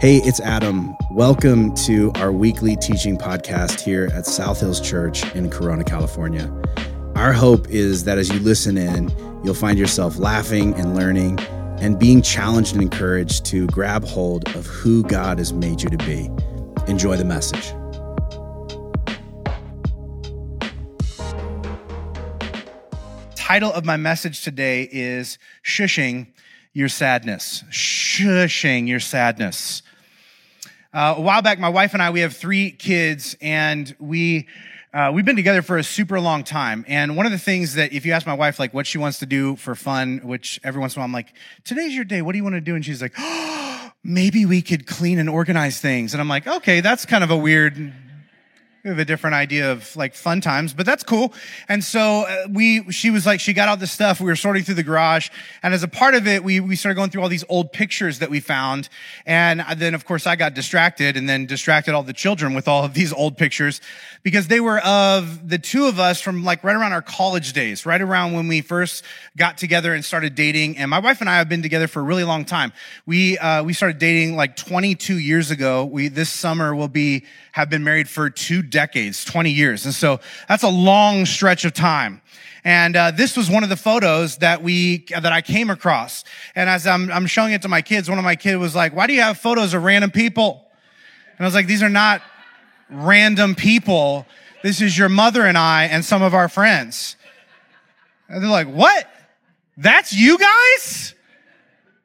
Hey, it's Adam. Welcome to our weekly teaching podcast here at South Hills Church in Corona, California. Our hope is that as you listen in, you'll find yourself laughing and learning and being challenged and encouraged to grab hold of who God has made you to be. Enjoy the message. Title of my message today is Shushing Your Sadness. Shushing Your Sadness. Uh, a while back, my wife and I, we have three kids, and we uh, we've been together for a super long time. And one of the things that, if you ask my wife, like what she wants to do for fun, which every once in a while I'm like, today's your day. What do you want to do? And she's like, oh, maybe we could clean and organize things. And I'm like, okay, that's kind of a weird we have a different idea of like fun times, but that's cool. And so uh, we, she was like, she got all this stuff. We were sorting through the garage. And as a part of it, we, we started going through all these old pictures that we found. And then, of course, I got distracted and then distracted all the children with all of these old pictures because they were of the two of us from like right around our college days, right around when we first got together and started dating. And my wife and I have been together for a really long time. We, uh, we started dating like 22 years ago. We, this summer will be, have been married for two decades, 20 years. And so that's a long stretch of time. And uh, this was one of the photos that we that I came across. And as I'm, I'm showing it to my kids, one of my kids was like, "Why do you have photos of random people?" And I was like, "These are not random people. This is your mother and I and some of our friends." And they're like, "What? That's you guys?"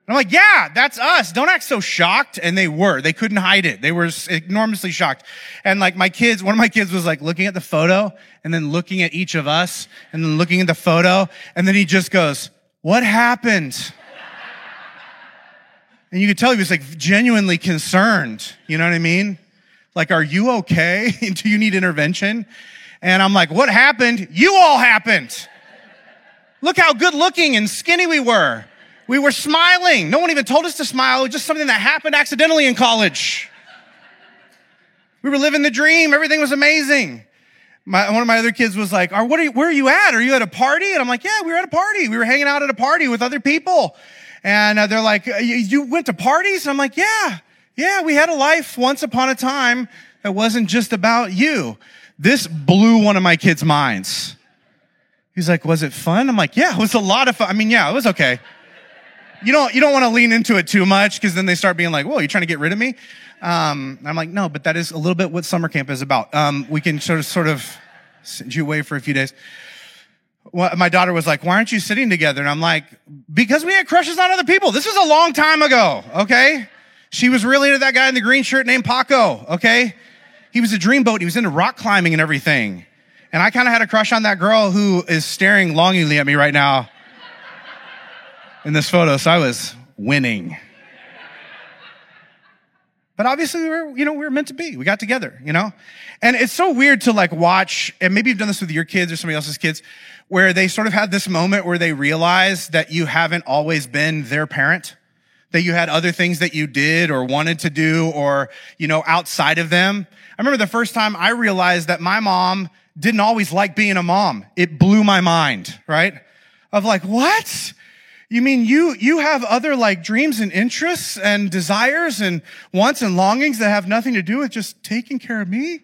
I'm like, yeah, that's us. Don't act so shocked. And they were. They couldn't hide it. They were enormously shocked. And like my kids, one of my kids was like looking at the photo and then looking at each of us and then looking at the photo. And then he just goes, what happened? And you could tell he was like genuinely concerned. You know what I mean? Like, are you okay? Do you need intervention? And I'm like, what happened? You all happened. Look how good looking and skinny we were. We were smiling. No one even told us to smile. It was just something that happened accidentally in college. We were living the dream. Everything was amazing. My, one of my other kids was like, what are you, where are you at? Are you at a party? And I'm like, yeah, we were at a party. We were hanging out at a party with other people. And uh, they're like, you went to parties? And I'm like, yeah, yeah, we had a life once upon a time that wasn't just about you. This blew one of my kids' minds. He's like, was it fun? I'm like, yeah, it was a lot of fun. I mean, yeah, it was okay you don't you don't want to lean into it too much because then they start being like, "Whoa, you're trying to get rid of me?" Um, I'm like, "No, but that is a little bit what summer camp is about. Um, we can sort of sort of send you away for a few days." Well, my daughter was like, "Why aren't you sitting together?" And I'm like, "Because we had crushes on other people. This was a long time ago. Okay, she was really into that guy in the green shirt named Paco. Okay, he was a dreamboat. He was into rock climbing and everything." And I kind of had a crush on that girl who is staring longingly at me right now in this photo, so I was winning. But obviously we were, you know, we were meant to be. We got together, you know? And it's so weird to like watch, and maybe you've done this with your kids or somebody else's kids, where they sort of had this moment where they realize that you haven't always been their parent, that you had other things that you did or wanted to do or, you know, outside of them. I remember the first time I realized that my mom didn't always like being a mom. It blew my mind, right? Of like, what? You mean you, you have other like dreams and interests and desires and wants and longings that have nothing to do with just taking care of me?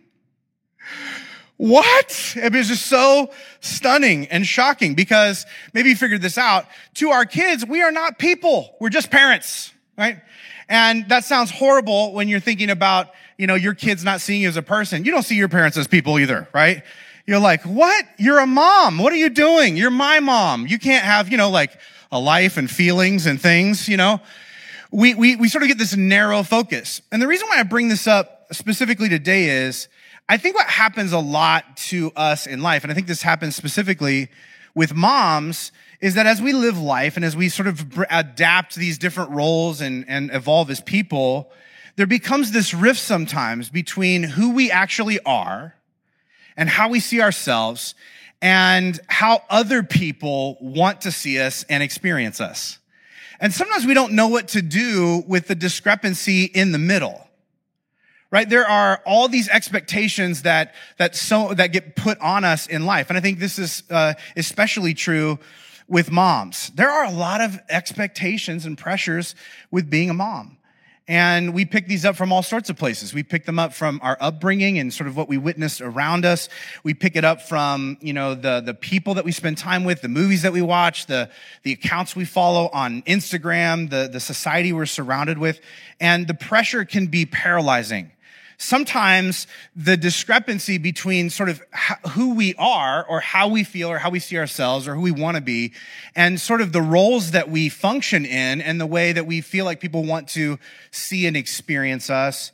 What? It was just so stunning and shocking because maybe you figured this out. To our kids, we are not people. We're just parents, right? And that sounds horrible when you're thinking about, you know, your kids not seeing you as a person. You don't see your parents as people either, right? You're like, what? You're a mom. What are you doing? You're my mom. You can't have, you know, like a life and feelings and things, you know, we, we, we sort of get this narrow focus. And the reason why I bring this up specifically today is I think what happens a lot to us in life, and I think this happens specifically with moms, is that as we live life and as we sort of adapt these different roles and, and evolve as people, there becomes this rift sometimes between who we actually are and how we see ourselves and how other people want to see us and experience us. And sometimes we don't know what to do with the discrepancy in the middle. Right? There are all these expectations that, that so, that get put on us in life. And I think this is, uh, especially true with moms. There are a lot of expectations and pressures with being a mom. And we pick these up from all sorts of places. We pick them up from our upbringing and sort of what we witnessed around us. We pick it up from, you know, the, the people that we spend time with, the movies that we watch, the, the accounts we follow on Instagram, the, the society we're surrounded with. And the pressure can be paralyzing sometimes the discrepancy between sort of who we are or how we feel or how we see ourselves or who we want to be and sort of the roles that we function in and the way that we feel like people want to see and experience us.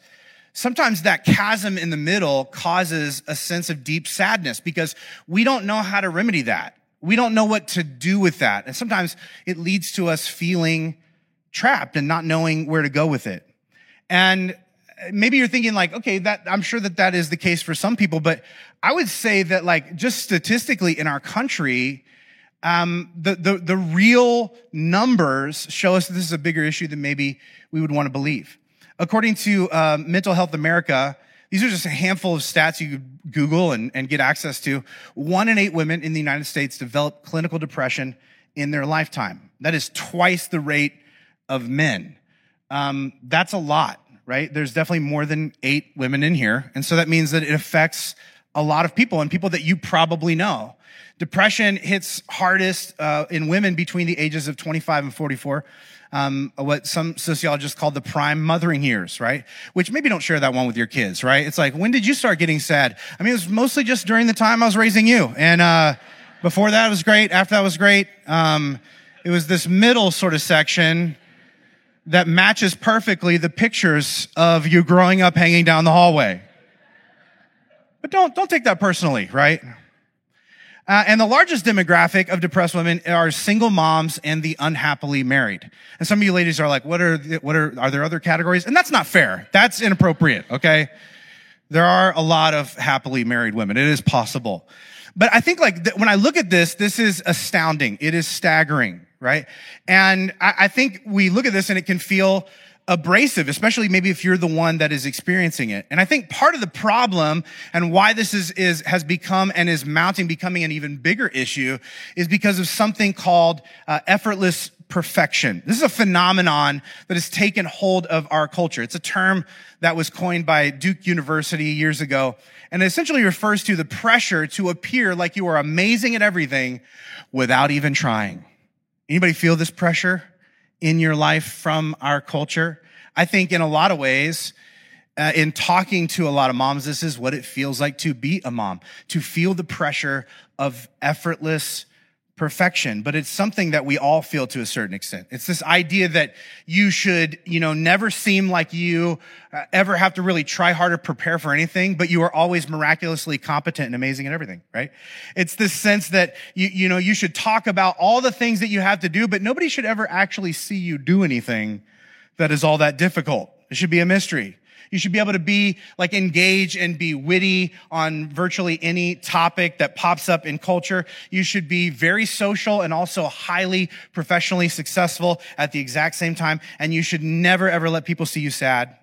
Sometimes that chasm in the middle causes a sense of deep sadness because we don't know how to remedy that. We don't know what to do with that. And sometimes it leads to us feeling trapped and not knowing where to go with it. And maybe you're thinking like, okay, that I'm sure that that is the case for some people, but I would say that like just statistically in our country, um, the, the, the real numbers show us that this is a bigger issue than maybe we would want to believe. According to uh, Mental Health America, these are just a handful of stats you could Google and, and get access to. One in eight women in the United States develop clinical depression in their lifetime. That is twice the rate of men. Um, that's a lot right? There's definitely more than eight women in here. And so that means that it affects a lot of people and people that you probably know. Depression hits hardest uh, in women between the ages of 25 and 44. Um, what some sociologists call the prime mothering years, right? Which maybe don't share that one with your kids, right? It's like, when did you start getting sad? I mean, it was mostly just during the time I was raising you. And, uh, before that was great. After that was great. Um, it was this middle sort of section that matches perfectly the pictures of you growing up hanging down the hallway. But don't, don't take that personally, right? Uh, and the largest demographic of depressed women are single moms and the unhappily married. And some of you ladies are like, what are, what are, are there other categories? And that's not fair. That's inappropriate, okay? There are a lot of happily married women. It is possible. But I think like th- when I look at this, this is astounding. It is staggering right? And I, I think we look at this and it can feel abrasive, especially maybe if you're the one that is experiencing it. And I think part of the problem and why this is, is, has become and is mounting, becoming an even bigger issue is because of something called uh, effortless perfection. This is a phenomenon that has taken hold of our culture. It's a term that was coined by Duke University years ago and it essentially refers to the pressure to appear like you are amazing at everything without even trying. Anybody feel this pressure in your life from our culture? I think in a lot of ways, uh, in talking to a lot of moms, this is what it feels like to be a mom, to feel the pressure of effortless perfection, but it's something that we all feel to a certain extent. It's this idea that you should, you know, never seem like you uh, ever have to really try hard to prepare for anything, but you are always miraculously competent and amazing at everything, right? It's this sense that you, you know, you should talk about all the things that you have to do, but nobody should ever actually see you do anything that is all that difficult. It should be a mystery. You should be able to be like engage and be witty on virtually any topic that pops up in culture. You should be very social and also highly professionally successful at the exact same time. And you should never ever let people see you sad.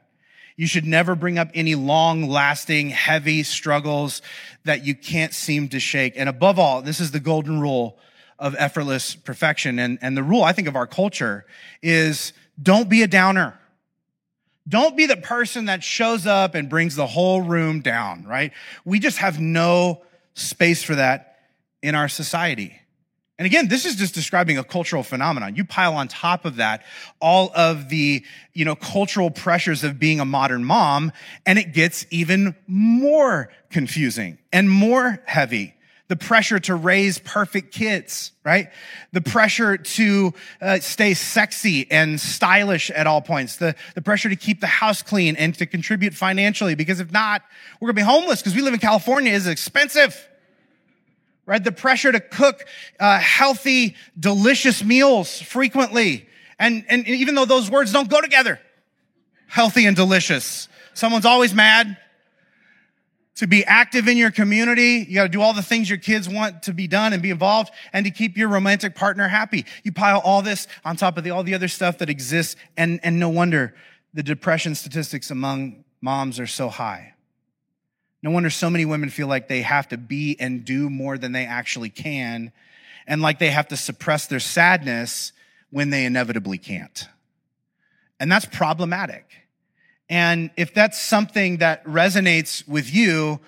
You should never bring up any long lasting, heavy struggles that you can't seem to shake. And above all, this is the golden rule of effortless perfection. And, and the rule I think of our culture is don't be a downer. Don't be the person that shows up and brings the whole room down, right? We just have no space for that in our society. And again, this is just describing a cultural phenomenon. You pile on top of that all of the, you know, cultural pressures of being a modern mom, and it gets even more confusing and more heavy the pressure to raise perfect kids, right? The pressure to uh, stay sexy and stylish at all points. The, the pressure to keep the house clean and to contribute financially because if not, we're gonna be homeless because we live in California is expensive. Right? The pressure to cook uh, healthy, delicious meals frequently. And, and even though those words don't go together, healthy and delicious. Someone's always mad to be active in your community. You got to do all the things your kids want to be done and be involved and to keep your romantic partner happy. You pile all this on top of the, all the other stuff that exists. And, and no wonder the depression statistics among moms are so high. No wonder so many women feel like they have to be and do more than they actually can and like they have to suppress their sadness when they inevitably can't. And that's problematic. And if that's something that resonates with you,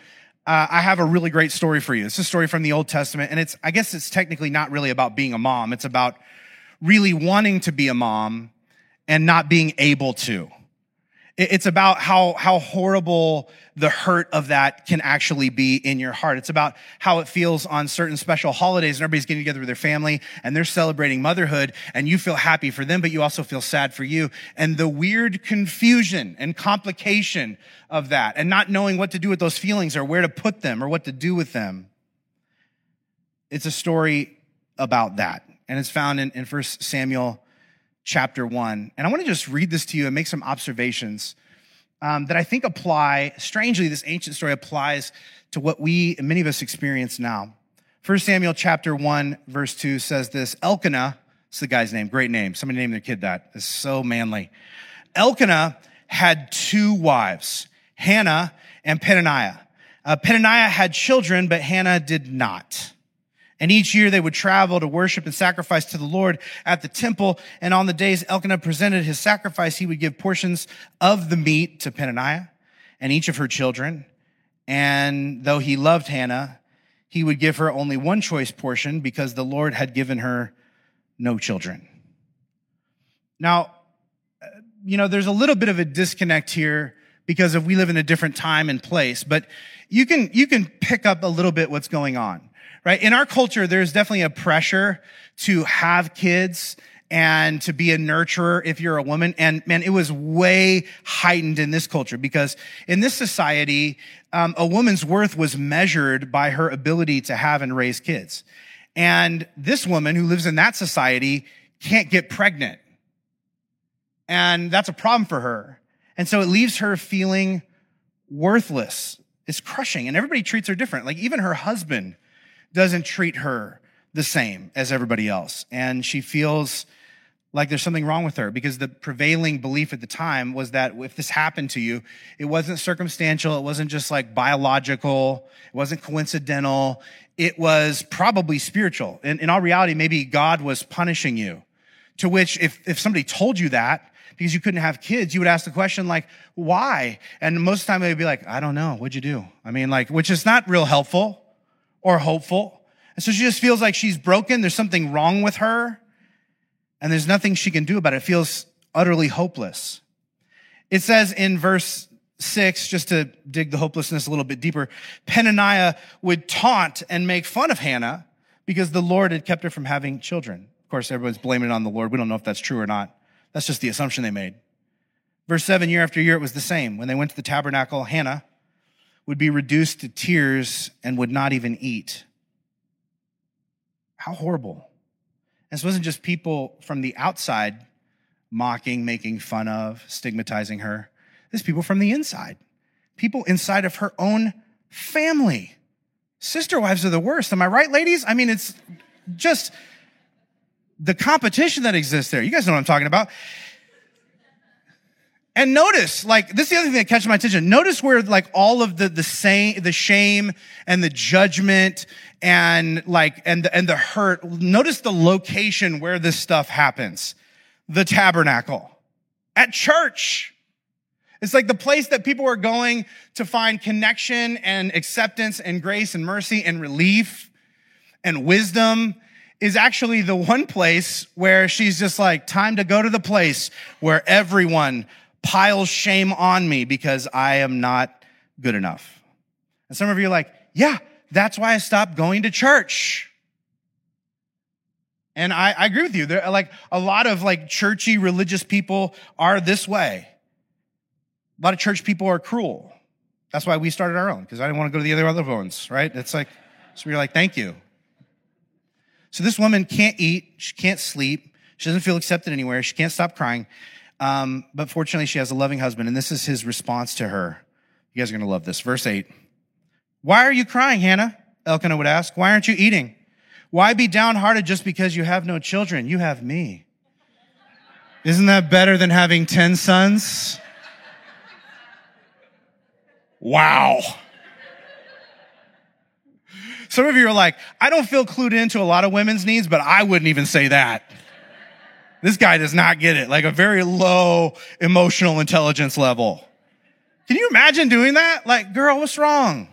uh, I have a really great story for you. It's a story from the Old Testament, and it's, I guess it's technically not really about being a mom. It's about really wanting to be a mom and not being able to. It's about how, how horrible the hurt of that can actually be in your heart. It's about how it feels on certain special holidays and everybody's getting together with their family and they're celebrating motherhood and you feel happy for them, but you also feel sad for you. And the weird confusion and complication of that and not knowing what to do with those feelings or where to put them or what to do with them. It's a story about that. And it's found in, in 1 Samuel chapter 1. And I want to just read this to you and make some observations um, that I think apply, strangely, this ancient story applies to what we, many of us, experience now. 1 Samuel chapter 1, verse 2 says this Elkanah, it's the guy's name, great name. Somebody named their kid that. It's so manly. Elkanah had two wives, Hannah and Peninnah. Uh, Peninnah had children, but Hannah did not. And each year they would travel to worship and sacrifice to the Lord at the temple. And on the days Elkanah presented his sacrifice, he would give portions of the meat to Peninnah and each of her children. And though he loved Hannah, he would give her only one choice portion because the Lord had given her no children. Now, uh, you know, there's a little bit of a disconnect here because if we live in a different time and place, but you can, you can pick up a little bit what's going on right? In our culture, there's definitely a pressure to have kids and to be a nurturer if you're a woman. And man, it was way heightened in this culture because in this society, um, a woman's worth was measured by her ability to have and raise kids. And this woman who lives in that society can't get pregnant. And that's a problem for her. And so it leaves her feeling worthless. It's crushing. And everybody treats her different. Like even her husband doesn't treat her the same as everybody else. And she feels like there's something wrong with her because the prevailing belief at the time was that if this happened to you, it wasn't circumstantial. It wasn't just like biological. It wasn't coincidental. It was probably spiritual. And in all reality, maybe God was punishing you. To which if, if somebody told you that, because you couldn't have kids, you would ask the question like, why? And most of the time they'd be like, I don't know. What'd you do? I mean, like, which is not real helpful or hopeful. And so she just feels like she's broken. There's something wrong with her. And there's nothing she can do about it. It feels utterly hopeless. It says in verse six, just to dig the hopelessness a little bit deeper, Peninnah would taunt and make fun of Hannah because the Lord had kept her from having children. Of course, everyone's blaming it on the Lord. We don't know if that's true or not. That's just the assumption they made. Verse seven, year after year, it was the same. When they went to the tabernacle, Hannah would be reduced to tears and would not even eat. How horrible. This wasn't just people from the outside mocking, making fun of, stigmatizing her. This people from the inside, people inside of her own family. Sister wives are the worst. Am I right, ladies? I mean, it's just the competition that exists there. You guys know what I'm talking about. And notice, like, this is the other thing that catches my attention. Notice where, like, all of the, the same, the shame and the judgment and, like, and the, and the hurt. Notice the location where this stuff happens. The tabernacle. At church. It's like the place that people are going to find connection and acceptance and grace and mercy and relief and wisdom is actually the one place where she's just like, time to go to the place where everyone piles shame on me because I am not good enough. And some of you are like, yeah, that's why I stopped going to church. And I, I agree with you. There, like a lot of like churchy religious people are this way. A lot of church people are cruel. That's why we started our own because I didn't want to go to the other other ones, right? It's like so we're like, thank you. So this woman can't eat, she can't sleep, she doesn't feel accepted anywhere, she can't stop crying. Um, but fortunately, she has a loving husband, and this is his response to her. You guys are going to love this. Verse 8. Why are you crying, Hannah? Elkanah would ask. Why aren't you eating? Why be downhearted just because you have no children? You have me. Isn't that better than having 10 sons? Wow. Some of you are like, I don't feel clued into a lot of women's needs, but I wouldn't even say that. This guy does not get it. Like a very low emotional intelligence level. Can you imagine doing that? Like, girl, what's wrong?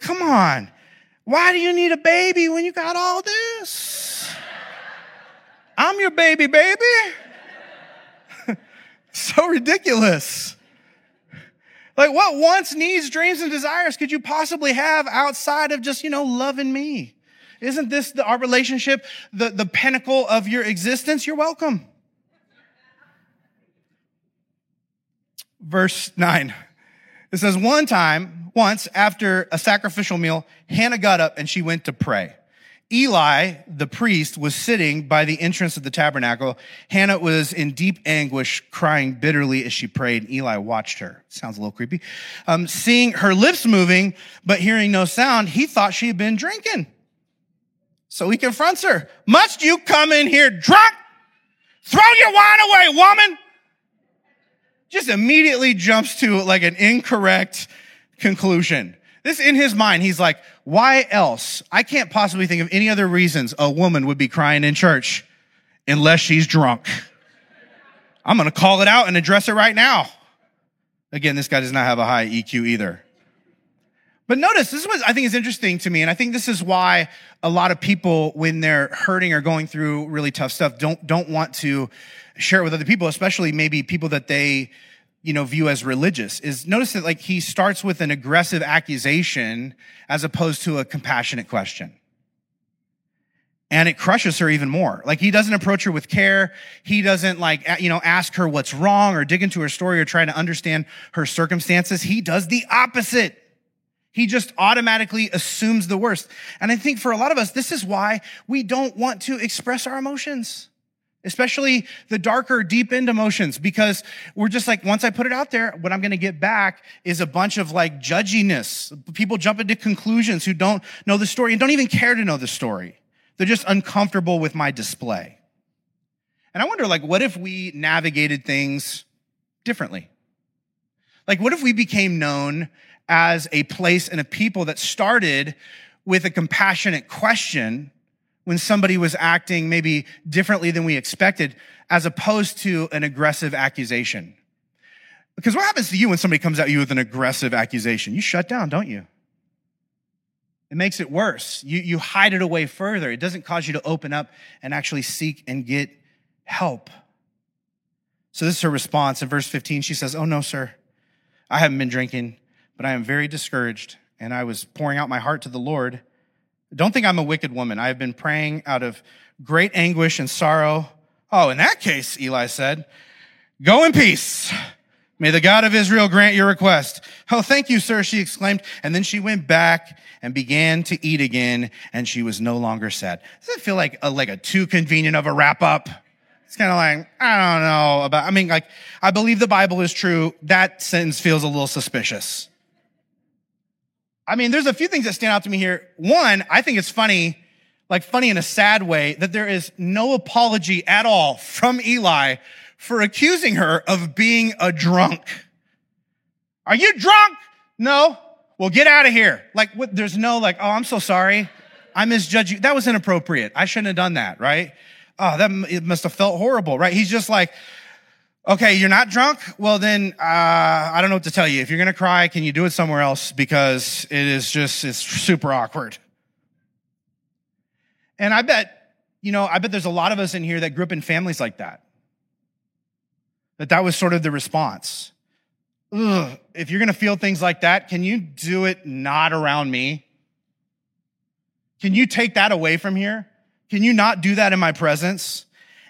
Come on. Why do you need a baby when you got all this? I'm your baby, baby. so ridiculous. Like, what wants, needs, dreams, and desires could you possibly have outside of just, you know, loving me? Isn't this the, our relationship, the, the pinnacle of your existence? You're welcome. Verse 9. It says, One time, once after a sacrificial meal, Hannah got up and she went to pray. Eli, the priest, was sitting by the entrance of the tabernacle. Hannah was in deep anguish, crying bitterly as she prayed. Eli watched her. Sounds a little creepy. Um, seeing her lips moving, but hearing no sound, he thought she had been drinking. So he confronts her. Must you come in here drunk? Throw your wine away, woman! Just immediately jumps to like an incorrect conclusion. This in his mind, he's like, why else? I can't possibly think of any other reasons a woman would be crying in church unless she's drunk. I'm going to call it out and address it right now. Again, this guy does not have a high EQ either. But notice, this was, I think is interesting to me, and I think this is why a lot of people, when they're hurting or going through really tough stuff, don't, don't want to share it with other people, especially maybe people that they you know, view as religious is notice that like he starts with an aggressive accusation as opposed to a compassionate question. And it crushes her even more. Like he doesn't approach her with care. He doesn't like, you know, ask her what's wrong or dig into her story or try to understand her circumstances. He does the opposite. He just automatically assumes the worst. And I think for a lot of us, this is why we don't want to express our emotions especially the darker, deep end emotions, because we're just like, once I put it out there, what I'm going to get back is a bunch of like judginess. People jump into conclusions who don't know the story and don't even care to know the story. They're just uncomfortable with my display. And I wonder, like, what if we navigated things differently? Like, what if we became known as a place and a people that started with a compassionate question when somebody was acting maybe differently than we expected, as opposed to an aggressive accusation. Because what happens to you when somebody comes at you with an aggressive accusation? You shut down, don't you? It makes it worse. You, you hide it away further. It doesn't cause you to open up and actually seek and get help. So this is her response. In verse 15, she says, Oh, no, sir. I haven't been drinking, but I am very discouraged, and I was pouring out my heart to the Lord. Don't think I'm a wicked woman. I have been praying out of great anguish and sorrow. Oh, in that case, Eli said, go in peace. May the God of Israel grant your request. Oh, thank you, sir, she exclaimed. And then she went back and began to eat again, and she was no longer sad. Does it feel like a, like a too convenient of a wrap up? It's kind of like, I don't know about, I mean, like, I believe the Bible is true. That sentence feels a little suspicious. I mean, there's a few things that stand out to me here. One, I think it's funny, like funny in a sad way, that there is no apology at all from Eli for accusing her of being a drunk. Are you drunk? No. Well, get out of here. Like, what, there's no like, oh, I'm so sorry. I misjudged you. That was inappropriate. I shouldn't have done that, right? Oh, that it must have felt horrible, right? He's just like, Okay, you're not drunk? Well, then, uh, I don't know what to tell you. If you're going to cry, can you do it somewhere else? Because it is just, it's super awkward. And I bet, you know, I bet there's a lot of us in here that grew up in families like that. That that was sort of the response. Ugh, if you're going to feel things like that, can you do it not around me? Can you take that away from here? Can you not do that in my presence?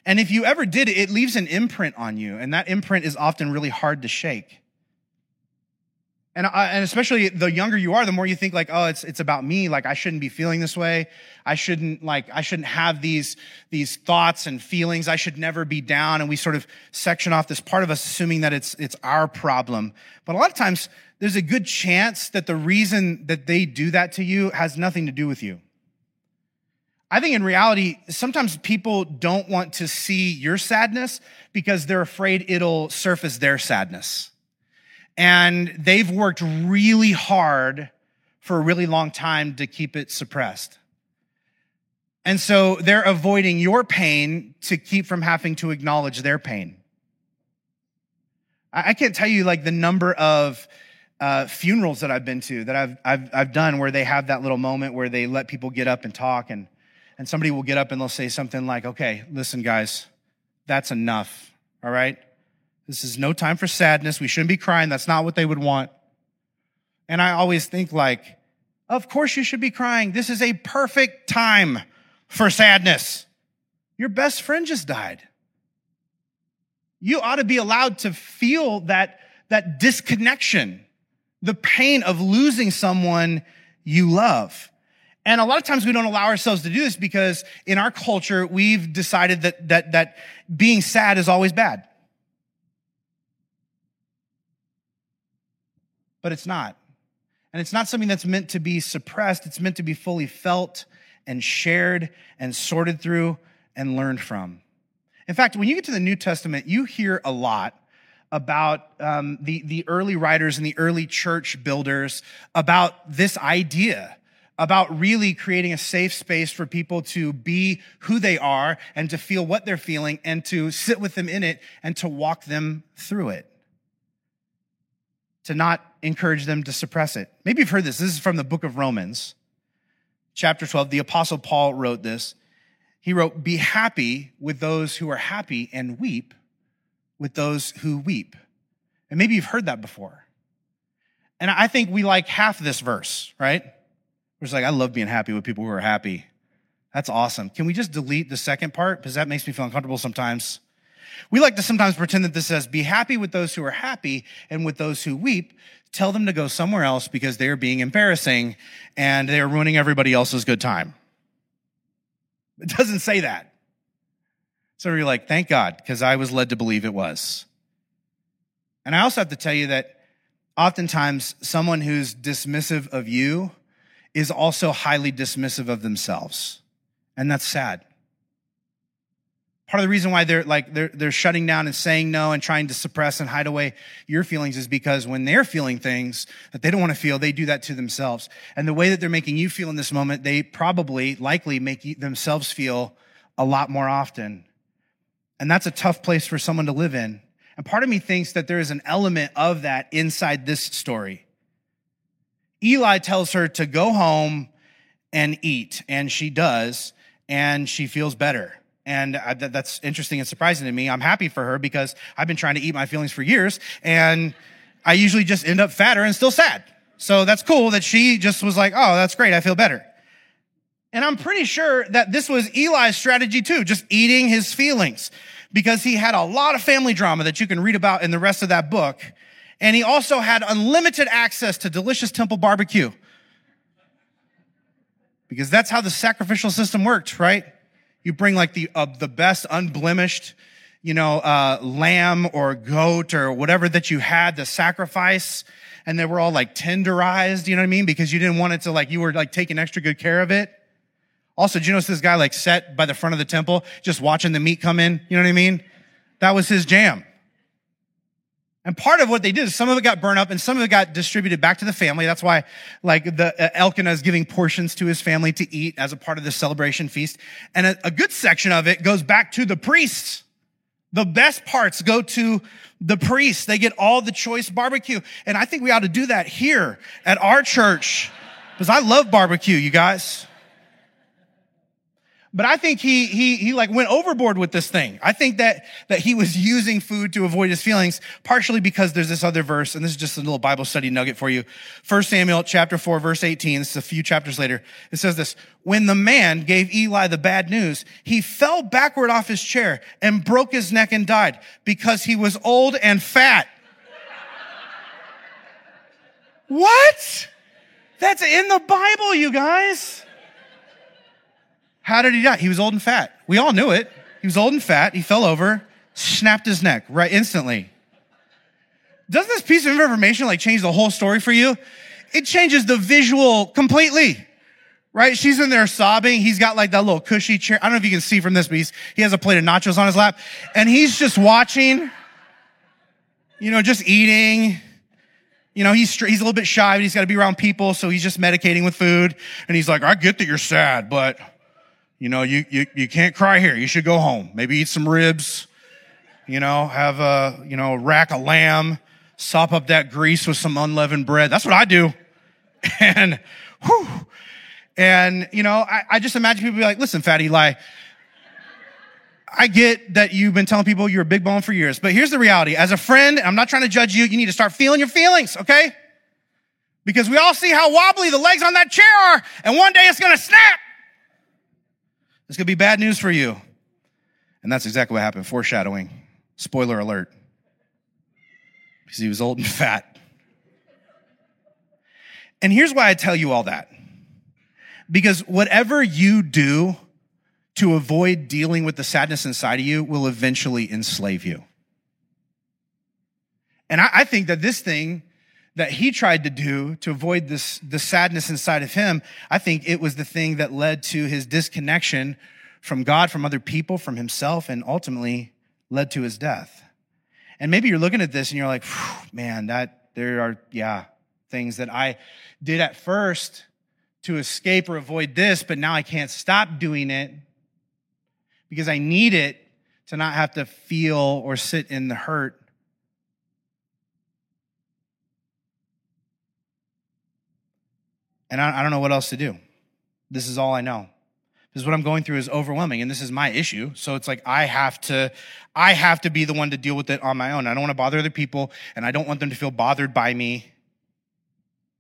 And if you ever did it, leaves an imprint on you, and that imprint is often really hard to shake. And, uh, and especially the younger you are, the more you think like, oh, it's, it's about me. Like I shouldn't be feeling this way. I shouldn't like, I shouldn't have these, these thoughts and feelings. I should never be down. And we sort of section off this part of us, assuming that it's, it's our problem. But a lot of times there's a good chance that the reason that they do that to you has nothing to do with you. I think in reality, sometimes people don't want to see your sadness because they're afraid it'll surface their sadness. And they've worked really hard for a really long time to keep it suppressed. And so they're avoiding your pain to keep from having to acknowledge their pain. I, can't tell you like the number of uh, funerals that I've been to that I've, I've, I've done where they have that little moment where they let people get up and talk and, and somebody will get up and they'll say something like, okay, listen guys, that's enough. All right. This is no time for sadness. We shouldn't be crying. That's not what they would want. And I always think like, of course you should be crying. This is a perfect time for sadness. Your best friend just died. You ought to be allowed to feel that, that disconnection, the pain of losing someone you love. And a lot of times we don't allow ourselves to do this because in our culture, we've decided that, that, that being sad is always bad. But it's not. And it's not something that's meant to be suppressed. It's meant to be fully felt and shared and sorted through and learned from. In fact, when you get to the New Testament, you hear a lot about um, the, the early writers and the early church builders about this idea about really creating a safe space for people to be who they are and to feel what they're feeling and to sit with them in it and to walk them through it. To not encourage them to suppress it. Maybe you've heard this. This is from the book of Romans chapter 12, the apostle Paul wrote this. He wrote, be happy with those who are happy and weep with those who weep. And maybe you've heard that before. And I think we like half this verse, right? We're just like, I love being happy with people who are happy. That's awesome. Can we just delete the second part? Because that makes me feel uncomfortable sometimes. We like to sometimes pretend that this says, be happy with those who are happy and with those who weep tell them to go somewhere else because they're being embarrassing and they're ruining everybody else's good time. It doesn't say that. So you're like, thank God, because I was led to believe it was. And I also have to tell you that oftentimes someone who's dismissive of you is also highly dismissive of themselves. And that's sad. Part of the reason why they're like they're, they're shutting down and saying no and trying to suppress and hide away your feelings is because when they're feeling things that they don't want to feel they do that to themselves. And the way that they're making you feel in this moment they probably likely make themselves feel a lot more often. And that's a tough place for someone to live in. And part of me thinks that there is an element of that inside this story eli tells her to go home and eat and she does and she feels better and uh, I, that's interesting and surprising to me. I'm happy for her because I've been trying to eat my feelings for years and I usually just end up fatter and still sad. So that's cool that she just was like, oh, that's great. I feel better. And I'm pretty sure that this was Eli's strategy too, just eating his feelings because he had a lot of family drama that you can read about in the rest of that book. And he also had unlimited access to delicious temple barbecue because that's how the sacrificial system worked, right? You bring like the, uh, the best unblemished, you know, uh, lamb or goat or whatever that you had to sacrifice. And they were all like tenderized, you know what I mean? Because you didn't want it to like, you were like taking extra good care of it. Also, did you notice this guy like sat by the front of the temple, just watching the meat come in? You know what I mean? That was his jam. And part of what they did is some of it got burned up and some of it got distributed back to the family. That's why, like, the uh, Elkanah is giving portions to his family to eat as a part of the celebration feast. And a, a good section of it goes back to the priests. The best parts go to the priests. They get all the choice barbecue. And I think we ought to do that here at our church because I love barbecue, you guys. But I think he, he, he like went overboard with this thing. I think that, that he was using food to avoid his feelings, partially because there's this other verse, and this is just a little Bible study nugget for you. First Samuel chapter 4, verse 18. This is a few chapters later. It says this, when the man gave Eli the bad news, he fell backward off his chair and broke his neck and died because he was old and fat. what? That's in the Bible, you guys. How did he die? He was old and fat. We all knew it. He was old and fat. He fell over, snapped his neck right instantly. Doesn't this piece of information like change the whole story for you? It changes the visual completely. Right? She's in there sobbing. He's got like that little cushy chair. I don't know if you can see from this, but he has a plate of nachos on his lap and he's just watching, you know, just eating. You know, he's, he's a little bit shy, but he's got to be around people. So he's just medicating with food. And he's like, I get that you're sad, but You know, you, you, you can't cry here. You should go home. Maybe eat some ribs, you know, have a, you know, rack of lamb, sop up that grease with some unleavened bread. That's what I do. And, whew, and, you know, I, I just imagine people be like, listen, Fat Eli, I get that you've been telling people you're a big bone for years, but here's the reality. As a friend, I'm not trying to judge you. You need to start feeling your feelings, okay? Because we all see how wobbly the legs on that chair are, and one day it's gonna snap. It's gonna be bad news for you. And that's exactly what happened. Foreshadowing. Spoiler alert. Because he was old and fat. And here's why I tell you all that. Because whatever you do to avoid dealing with the sadness inside of you will eventually enslave you. And I, I think that this thing that he tried to do to avoid this, the sadness inside of him, I think it was the thing that led to his disconnection from God, from other people, from himself, and ultimately led to his death. And maybe you're looking at this and you're like, man, that there are, yeah, things that I did at first to escape or avoid this, but now I can't stop doing it because I need it to not have to feel or sit in the hurt. And I, I don't know what else to do. This is all I know. Because what I'm going through is overwhelming and this is my issue. So it's like I have to, I have to be the one to deal with it on my own. I don't want to bother other people and I don't want them to feel bothered by me.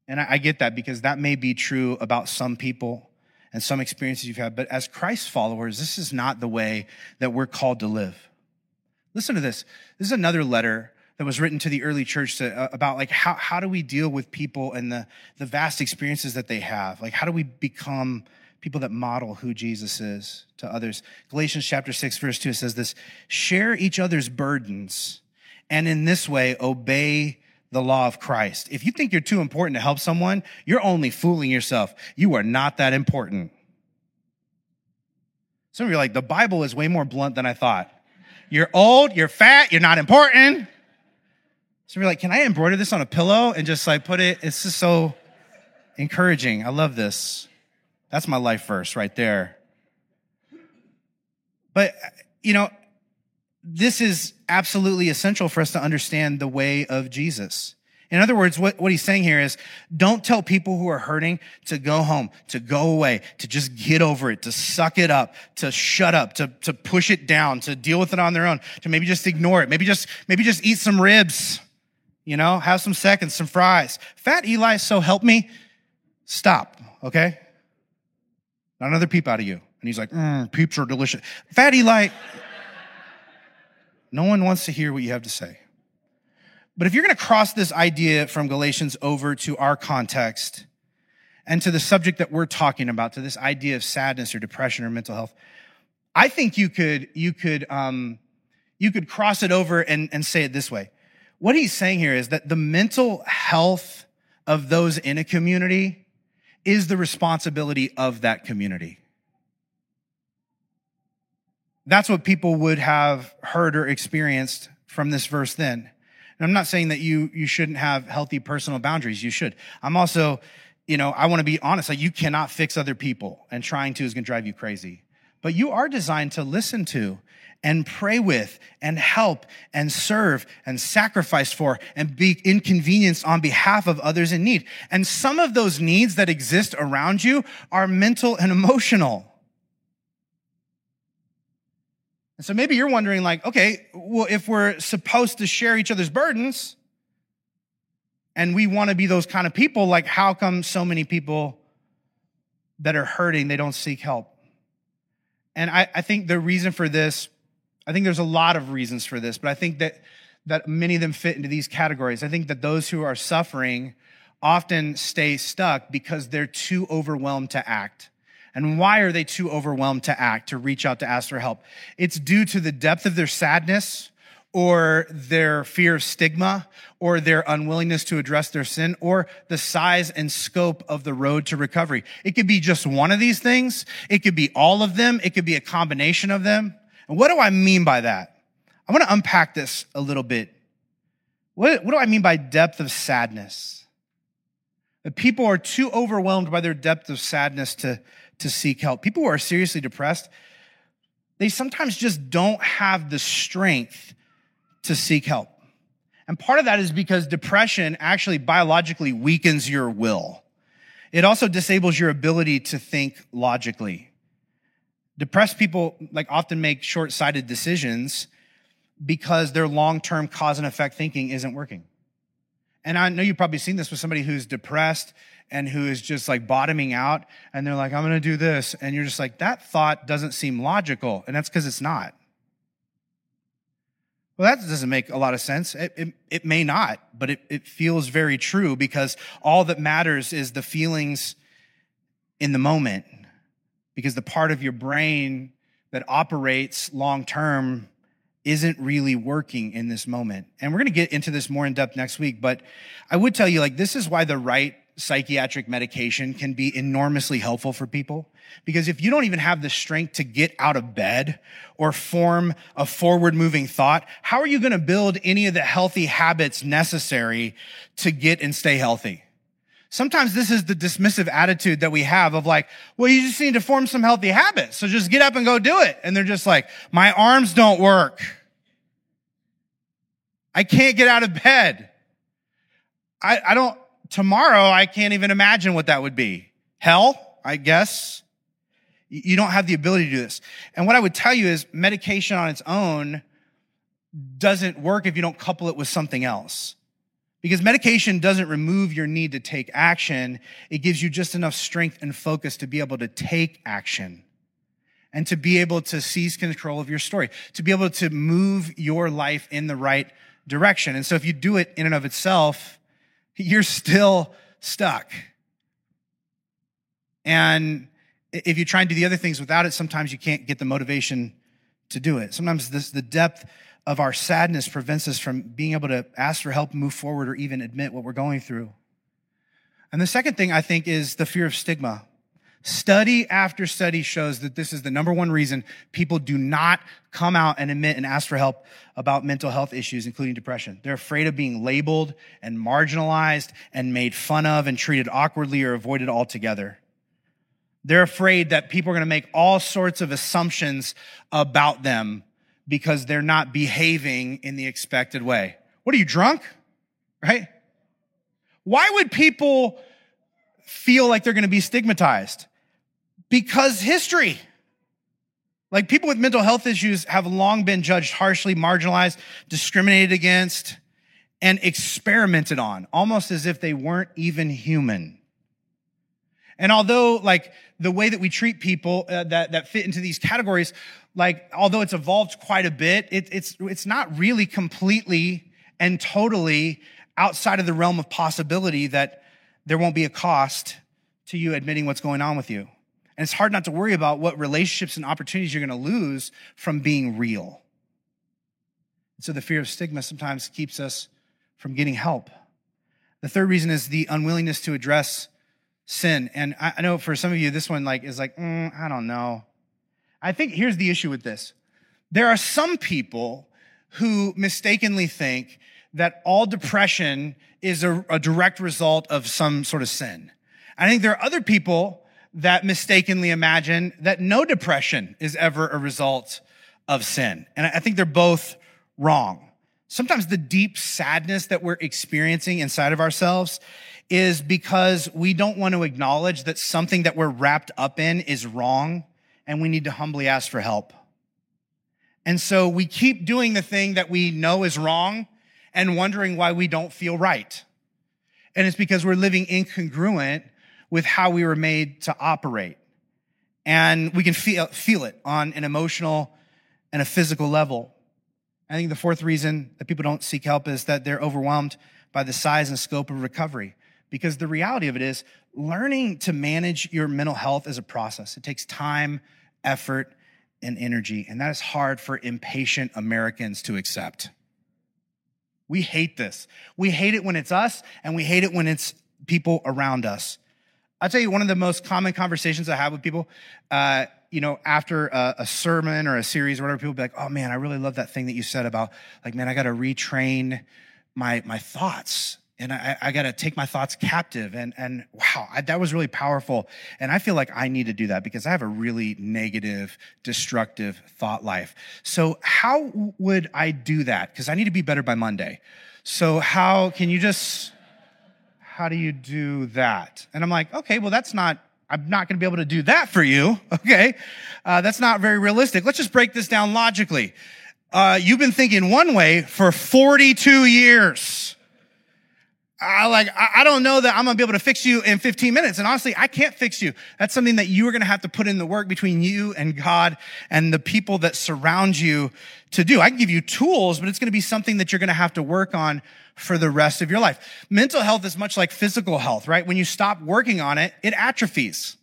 And I, I get that because that may be true about some people and some experiences you've had. But as Christ followers, this is not the way that we're called to live. Listen to this. This is another letter that was written to the early church to, uh, about like how, how do we deal with people and the, the vast experiences that they have? Like how do we become people that model who Jesus is to others? Galatians chapter 6 verse 2 says this, share each other's burdens and in this way obey the law of Christ. If you think you're too important to help someone, you're only fooling yourself. You are not that important. Some of you are like, the Bible is way more blunt than I thought. You're old, you're fat, you're not important. So we're like, can I embroider this on a pillow and just like put it? It's just so encouraging. I love this. That's my life verse right there. But, you know, this is absolutely essential for us to understand the way of Jesus. In other words, what, what he's saying here is don't tell people who are hurting to go home, to go away, to just get over it, to suck it up, to shut up, to, to push it down, to deal with it on their own, to maybe just ignore it, maybe just, maybe just eat some ribs, you know, have some seconds, some fries. Fat Eli, so help me. Stop, okay? Not another peep out of you. And he's like, mm, peeps are delicious. Fat Eli, no one wants to hear what you have to say. But if you're going to cross this idea from Galatians over to our context and to the subject that we're talking about, to this idea of sadness or depression or mental health, I think you could, you could, um, you could cross it over and, and say it this way. What he's saying here is that the mental health of those in a community is the responsibility of that community. That's what people would have heard or experienced from this verse then. And I'm not saying that you, you shouldn't have healthy personal boundaries. You should. I'm also, you know, I want to be honest. Like you cannot fix other people and trying to is going to drive you crazy. But you are designed to listen to and pray with and help and serve and sacrifice for and be inconvenienced on behalf of others in need. And some of those needs that exist around you are mental and emotional. And so maybe you're wondering, like, okay, well, if we're supposed to share each other's burdens and we want to be those kind of people, like, how come so many people that are hurting, they don't seek help? And I, I think the reason for this, I think there's a lot of reasons for this, but I think that, that many of them fit into these categories. I think that those who are suffering often stay stuck because they're too overwhelmed to act. And why are they too overwhelmed to act, to reach out to ask for help? It's due to the depth of their sadness or their fear of stigma or their unwillingness to address their sin or the size and scope of the road to recovery. It could be just one of these things. It could be all of them. It could be a combination of them. And what do I mean by that? I want to unpack this a little bit. What, what do I mean by depth of sadness? That people are too overwhelmed by their depth of sadness to, to seek help. People who are seriously depressed, they sometimes just don't have the strength to seek help. And part of that is because depression actually biologically weakens your will. It also disables your ability to think logically. Depressed people like often make short-sighted decisions because their long-term cause and effect thinking isn't working. And I know you've probably seen this with somebody who's depressed and who is just like bottoming out and they're like, I'm going to do this. And you're just like, that thought doesn't seem logical. And that's because it's not. Well, that doesn't make a lot of sense. It, it, it may not, but it, it feels very true because all that matters is the feelings in the moment. Because the part of your brain that operates long term isn't really working in this moment. And we're going to get into this more in depth next week, but I would tell you like this is why the right psychiatric medication can be enormously helpful for people. Because if you don't even have the strength to get out of bed or form a forward moving thought, how are you going to build any of the healthy habits necessary to get and stay healthy? Sometimes this is the dismissive attitude that we have of like, well, you just need to form some healthy habits. So just get up and go do it. And they're just like, my arms don't work. I can't get out of bed. I, I don't, tomorrow, I can't even imagine what that would be. Hell, I guess. You don't have the ability to do this. And what I would tell you is medication on its own doesn't work if you don't couple it with something else. Because medication doesn't remove your need to take action. It gives you just enough strength and focus to be able to take action and to be able to seize control of your story, to be able to move your life in the right direction. And so if you do it in and of itself, you're still stuck. And if you try and do the other things without it, sometimes you can't get the motivation to do it. Sometimes this, the depth of our sadness prevents us from being able to ask for help, move forward, or even admit what we're going through. And the second thing I think is the fear of stigma. Study after study shows that this is the number one reason people do not come out and admit and ask for help about mental health issues, including depression. They're afraid of being labeled and marginalized and made fun of and treated awkwardly or avoided altogether. They're afraid that people are going to make all sorts of assumptions about them because they're not behaving in the expected way. What are you drunk? Right? Why would people feel like they're going to be stigmatized? Because history. Like people with mental health issues have long been judged harshly, marginalized, discriminated against, and experimented on, almost as if they weren't even human. And although like the way that we treat people uh, that, that fit into these categories, like, although it's evolved quite a bit, it, it's, it's not really completely and totally outside of the realm of possibility that there won't be a cost to you admitting what's going on with you. And it's hard not to worry about what relationships and opportunities you're going to lose from being real. So the fear of stigma sometimes keeps us from getting help. The third reason is the unwillingness to address sin. And I know for some of you, this one like is like, mm, I don't know. I think here's the issue with this. There are some people who mistakenly think that all depression is a, a, direct result of some sort of sin. I think there are other people that mistakenly imagine that no depression is ever a result of sin. And I think they're both wrong. Sometimes the deep sadness that we're experiencing inside of ourselves is because we don't want to acknowledge that something that we're wrapped up in is wrong and we need to humbly ask for help. And so we keep doing the thing that we know is wrong and wondering why we don't feel right. And it's because we're living incongruent with how we were made to operate. And we can feel, feel it on an emotional and a physical level. I think the fourth reason that people don't seek help is that they're overwhelmed by the size and scope of recovery. Because the reality of it is, learning to manage your mental health is a process. It takes time, effort, and energy. And that is hard for impatient Americans to accept. We hate this. We hate it when it's us, and we hate it when it's people around us. I'll tell you one of the most common conversations I have with people, uh, you know, after a, a, sermon or a series or whatever, people be like, oh man, I really love that thing that you said about, like, man, I got to retrain my, my thoughts and I, I got to take my thoughts captive. And, and wow, I, that was really powerful. And I feel like I need to do that because I have a really negative, destructive thought life. So how would I do that? Because I need to be better by Monday. So how can you just, how do you do that? And I'm like, okay, well, that's not, I'm not going to be able to do that for you. Okay. Uh, that's not very realistic. Let's just break this down logically. Uh, you've been thinking one way for 42 years. I like, I don't know that I'm gonna be able to fix you in 15 minutes. And honestly, I can't fix you. That's something that you are gonna have to put in the work between you and God and the people that surround you to do. I can give you tools, but it's gonna be something that you're gonna have to work on for the rest of your life. Mental health is much like physical health, right? When you stop working on it, it atrophies,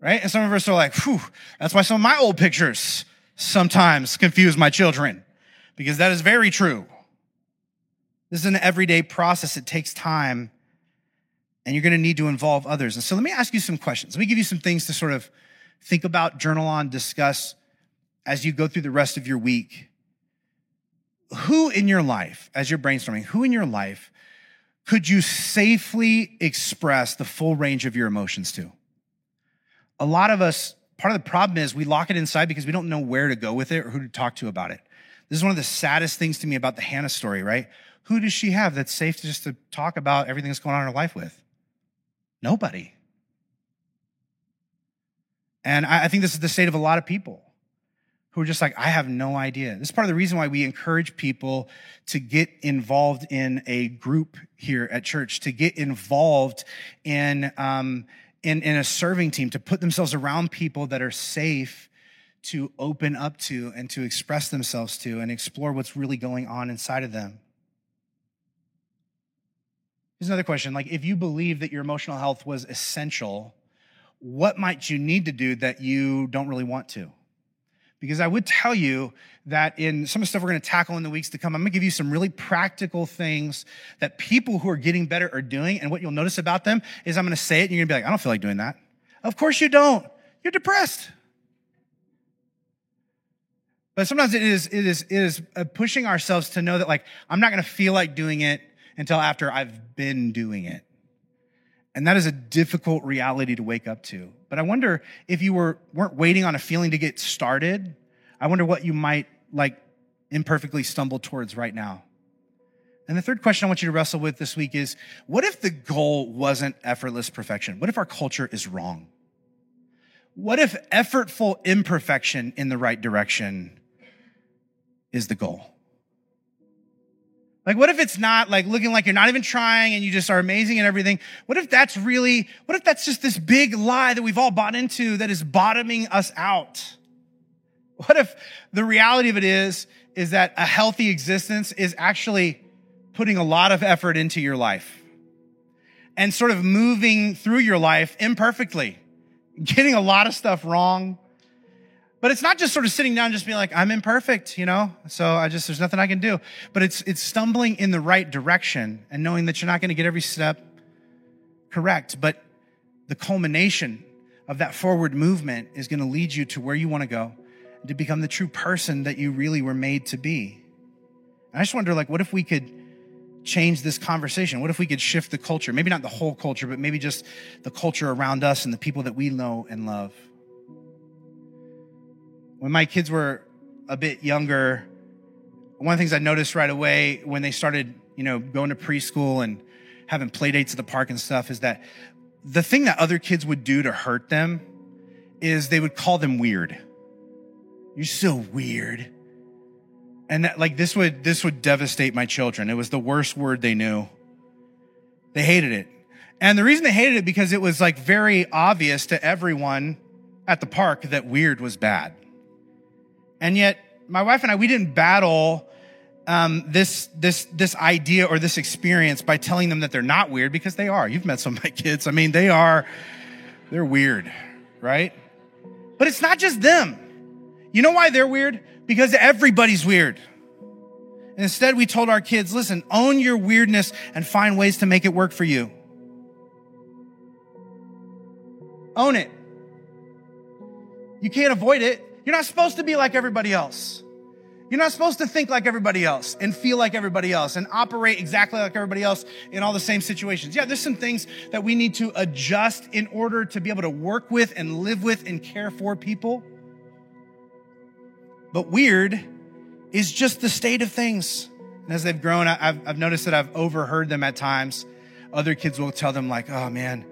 right? And some of us are like, whew, that's why some of my old pictures sometimes confuse my children because that is very true. This is an everyday process. It takes time and you're going to need to involve others. And so let me ask you some questions. Let me give you some things to sort of think about, journal on, discuss as you go through the rest of your week. Who in your life, as you're brainstorming, who in your life could you safely express the full range of your emotions to? A lot of us, part of the problem is we lock it inside because we don't know where to go with it or who to talk to about it. This is one of the saddest things to me about the Hannah story, right? Who does she have that's safe just to talk about everything that's going on in her life with? Nobody. And I, think this is the state of a lot of people who are just like, I have no idea. This is part of the reason why we encourage people to get involved in a group here at church, to get involved in, um, in, in a serving team, to put themselves around people that are safe to open up to and to express themselves to and explore what's really going on inside of them. Here's another question. Like, if you believe that your emotional health was essential, what might you need to do that you don't really want to? Because I would tell you that in some of the stuff we're going to tackle in the weeks to come, I'm going to give you some really practical things that people who are getting better are doing. And what you'll notice about them is I'm going to say it and you're going to be like, I don't feel like doing that. Of course you don't. You're depressed. But sometimes it is, it is, it is uh, pushing ourselves to know that like, I'm not going to feel like doing it until after I've been doing it. And that is a difficult reality to wake up to. But I wonder if you were, weren't waiting on a feeling to get started, I wonder what you might like imperfectly stumble towards right now. And the third question I want you to wrestle with this week is what if the goal wasn't effortless perfection? What if our culture is wrong? What if effortful imperfection in the right direction is the goal? Like, what if it's not like looking like you're not even trying and you just are amazing and everything? What if that's really, what if that's just this big lie that we've all bought into that is bottoming us out? What if the reality of it is, is that a healthy existence is actually putting a lot of effort into your life and sort of moving through your life imperfectly, getting a lot of stuff wrong, but it's not just sort of sitting down and just being like, I'm imperfect, you know? So I just, there's nothing I can do. But it's, it's stumbling in the right direction and knowing that you're not going to get every step correct. But the culmination of that forward movement is going to lead you to where you want to go to become the true person that you really were made to be. And I just wonder, like, what if we could change this conversation? What if we could shift the culture? Maybe not the whole culture, but maybe just the culture around us and the people that we know and love when my kids were a bit younger, one of the things I noticed right away when they started, you know, going to preschool and having play dates at the park and stuff is that the thing that other kids would do to hurt them is they would call them weird. You're so weird. And that, like this would this would devastate my children. It was the worst word they knew. They hated it. And the reason they hated it because it was like very obvious to everyone at the park that weird was bad. And yet, my wife and I, we didn't battle um, this this this idea or this experience by telling them that they're not weird because they are. You've met some of my kids. I mean, they are they're weird, right? But it's not just them. You know why they're weird? Because everybody's weird. And instead, we told our kids, listen, own your weirdness and find ways to make it work for you. Own it. You can't avoid it. You're not supposed to be like everybody else. You're not supposed to think like everybody else and feel like everybody else and operate exactly like everybody else in all the same situations. Yeah, there's some things that we need to adjust in order to be able to work with and live with and care for people. But weird is just the state of things. And as they've grown, I've, I've noticed that I've overheard them at times. Other kids will tell them, like, oh man,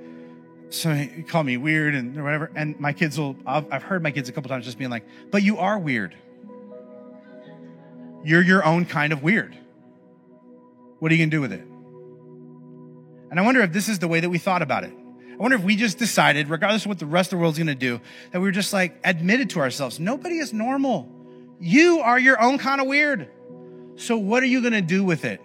so you call me weird and whatever. And my kids will, I've, I've heard my kids a couple times just being like, but you are weird. You're your own kind of weird. What are you going to do with it? And I wonder if this is the way that we thought about it. I wonder if we just decided, regardless of what the rest of the world's going to do, that we were just like admitted to ourselves, nobody is normal. You are your own kind of weird. So what are you going to do with it?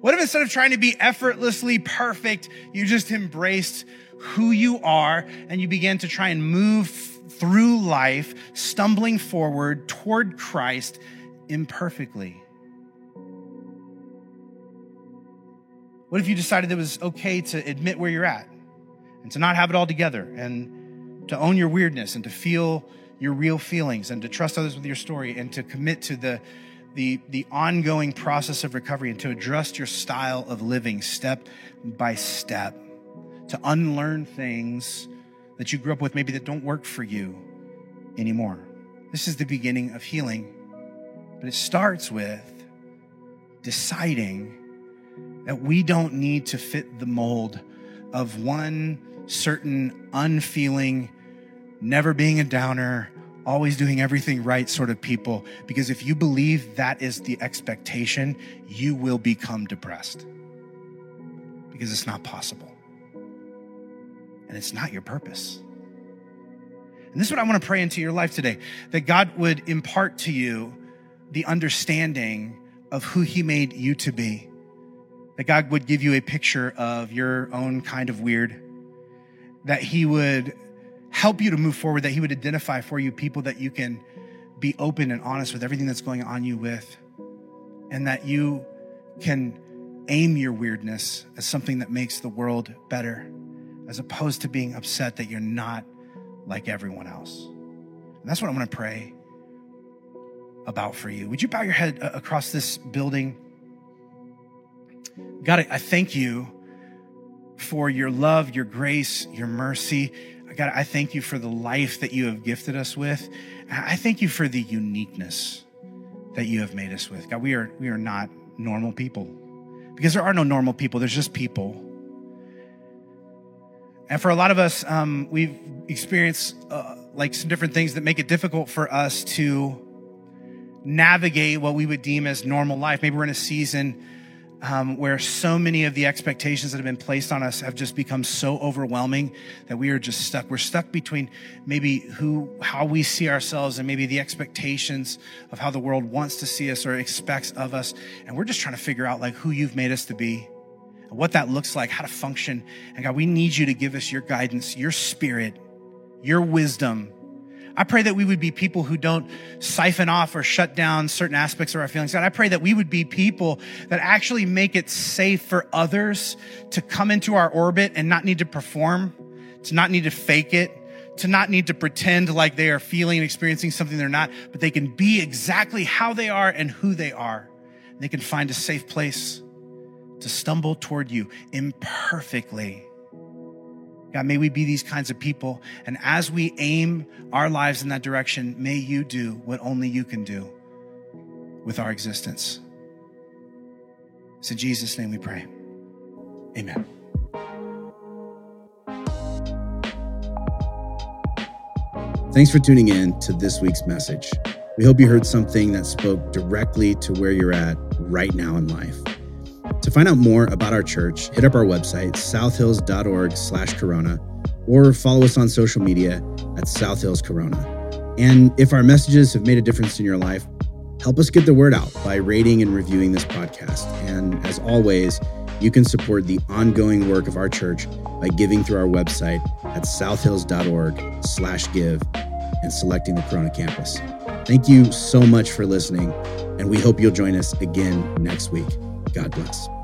What if instead of trying to be effortlessly perfect, you just embraced who you are and you began to try and move through life, stumbling forward toward Christ imperfectly? What if you decided it was okay to admit where you're at and to not have it all together and to own your weirdness and to feel your real feelings and to trust others with your story and to commit to the, the, the ongoing process of recovery and to adjust your style of living step by step, to unlearn things that you grew up with maybe that don't work for you anymore. This is the beginning of healing but it starts with deciding that we don't need to fit the mold of one certain unfeeling, never being a downer, always doing everything right sort of people. Because if you believe that is the expectation, you will become depressed because it's not possible. And it's not your purpose. And this is what I want to pray into your life today that God would impart to you the understanding of who He made you to be. That God would give you a picture of your own kind of weird. That He would help you to move forward, that He would identify for you people that you can be open and honest with everything that's going on you with. And that you can aim your weirdness as something that makes the world better, as opposed to being upset that you're not like everyone else. And that's what I'm to pray about for you. Would you bow your head uh, across this building? God, I thank you for your love, your grace, your mercy. God, I thank you for the life that you have gifted us with. I thank you for the uniqueness that you have made us with. God, we are, we are not normal people because there are no normal people, there's just people. And for a lot of us, um, we've experienced uh, like some different things that make it difficult for us to navigate what we would deem as normal life. Maybe we're in a season um, where so many of the expectations that have been placed on us have just become so overwhelming that we are just stuck. We're stuck between maybe who, how we see ourselves and maybe the expectations of how the world wants to see us or expects of us. And we're just trying to figure out like who you've made us to be and what that looks like, how to function. And God, we need you to give us your guidance, your spirit, your wisdom I pray that we would be people who don't siphon off or shut down certain aspects of our feelings. God, I pray that we would be people that actually make it safe for others to come into our orbit and not need to perform, to not need to fake it, to not need to pretend like they are feeling and experiencing something they're not, but they can be exactly how they are and who they are. They can find a safe place to stumble toward you imperfectly God, may we be these kinds of people. And as we aim our lives in that direction, may you do what only you can do with our existence. It's in Jesus' name we pray. Amen. Thanks for tuning in to this week's message. We hope you heard something that spoke directly to where you're at right now in life. To find out more about our church, hit up our website, southhills.org slash corona, or follow us on social media at Southhills Corona. And if our messages have made a difference in your life, help us get the word out by rating and reviewing this podcast. And as always, you can support the ongoing work of our church by giving through our website at southhills.org slash give and selecting the Corona campus. Thank you so much for listening, and we hope you'll join us again next week. God bless.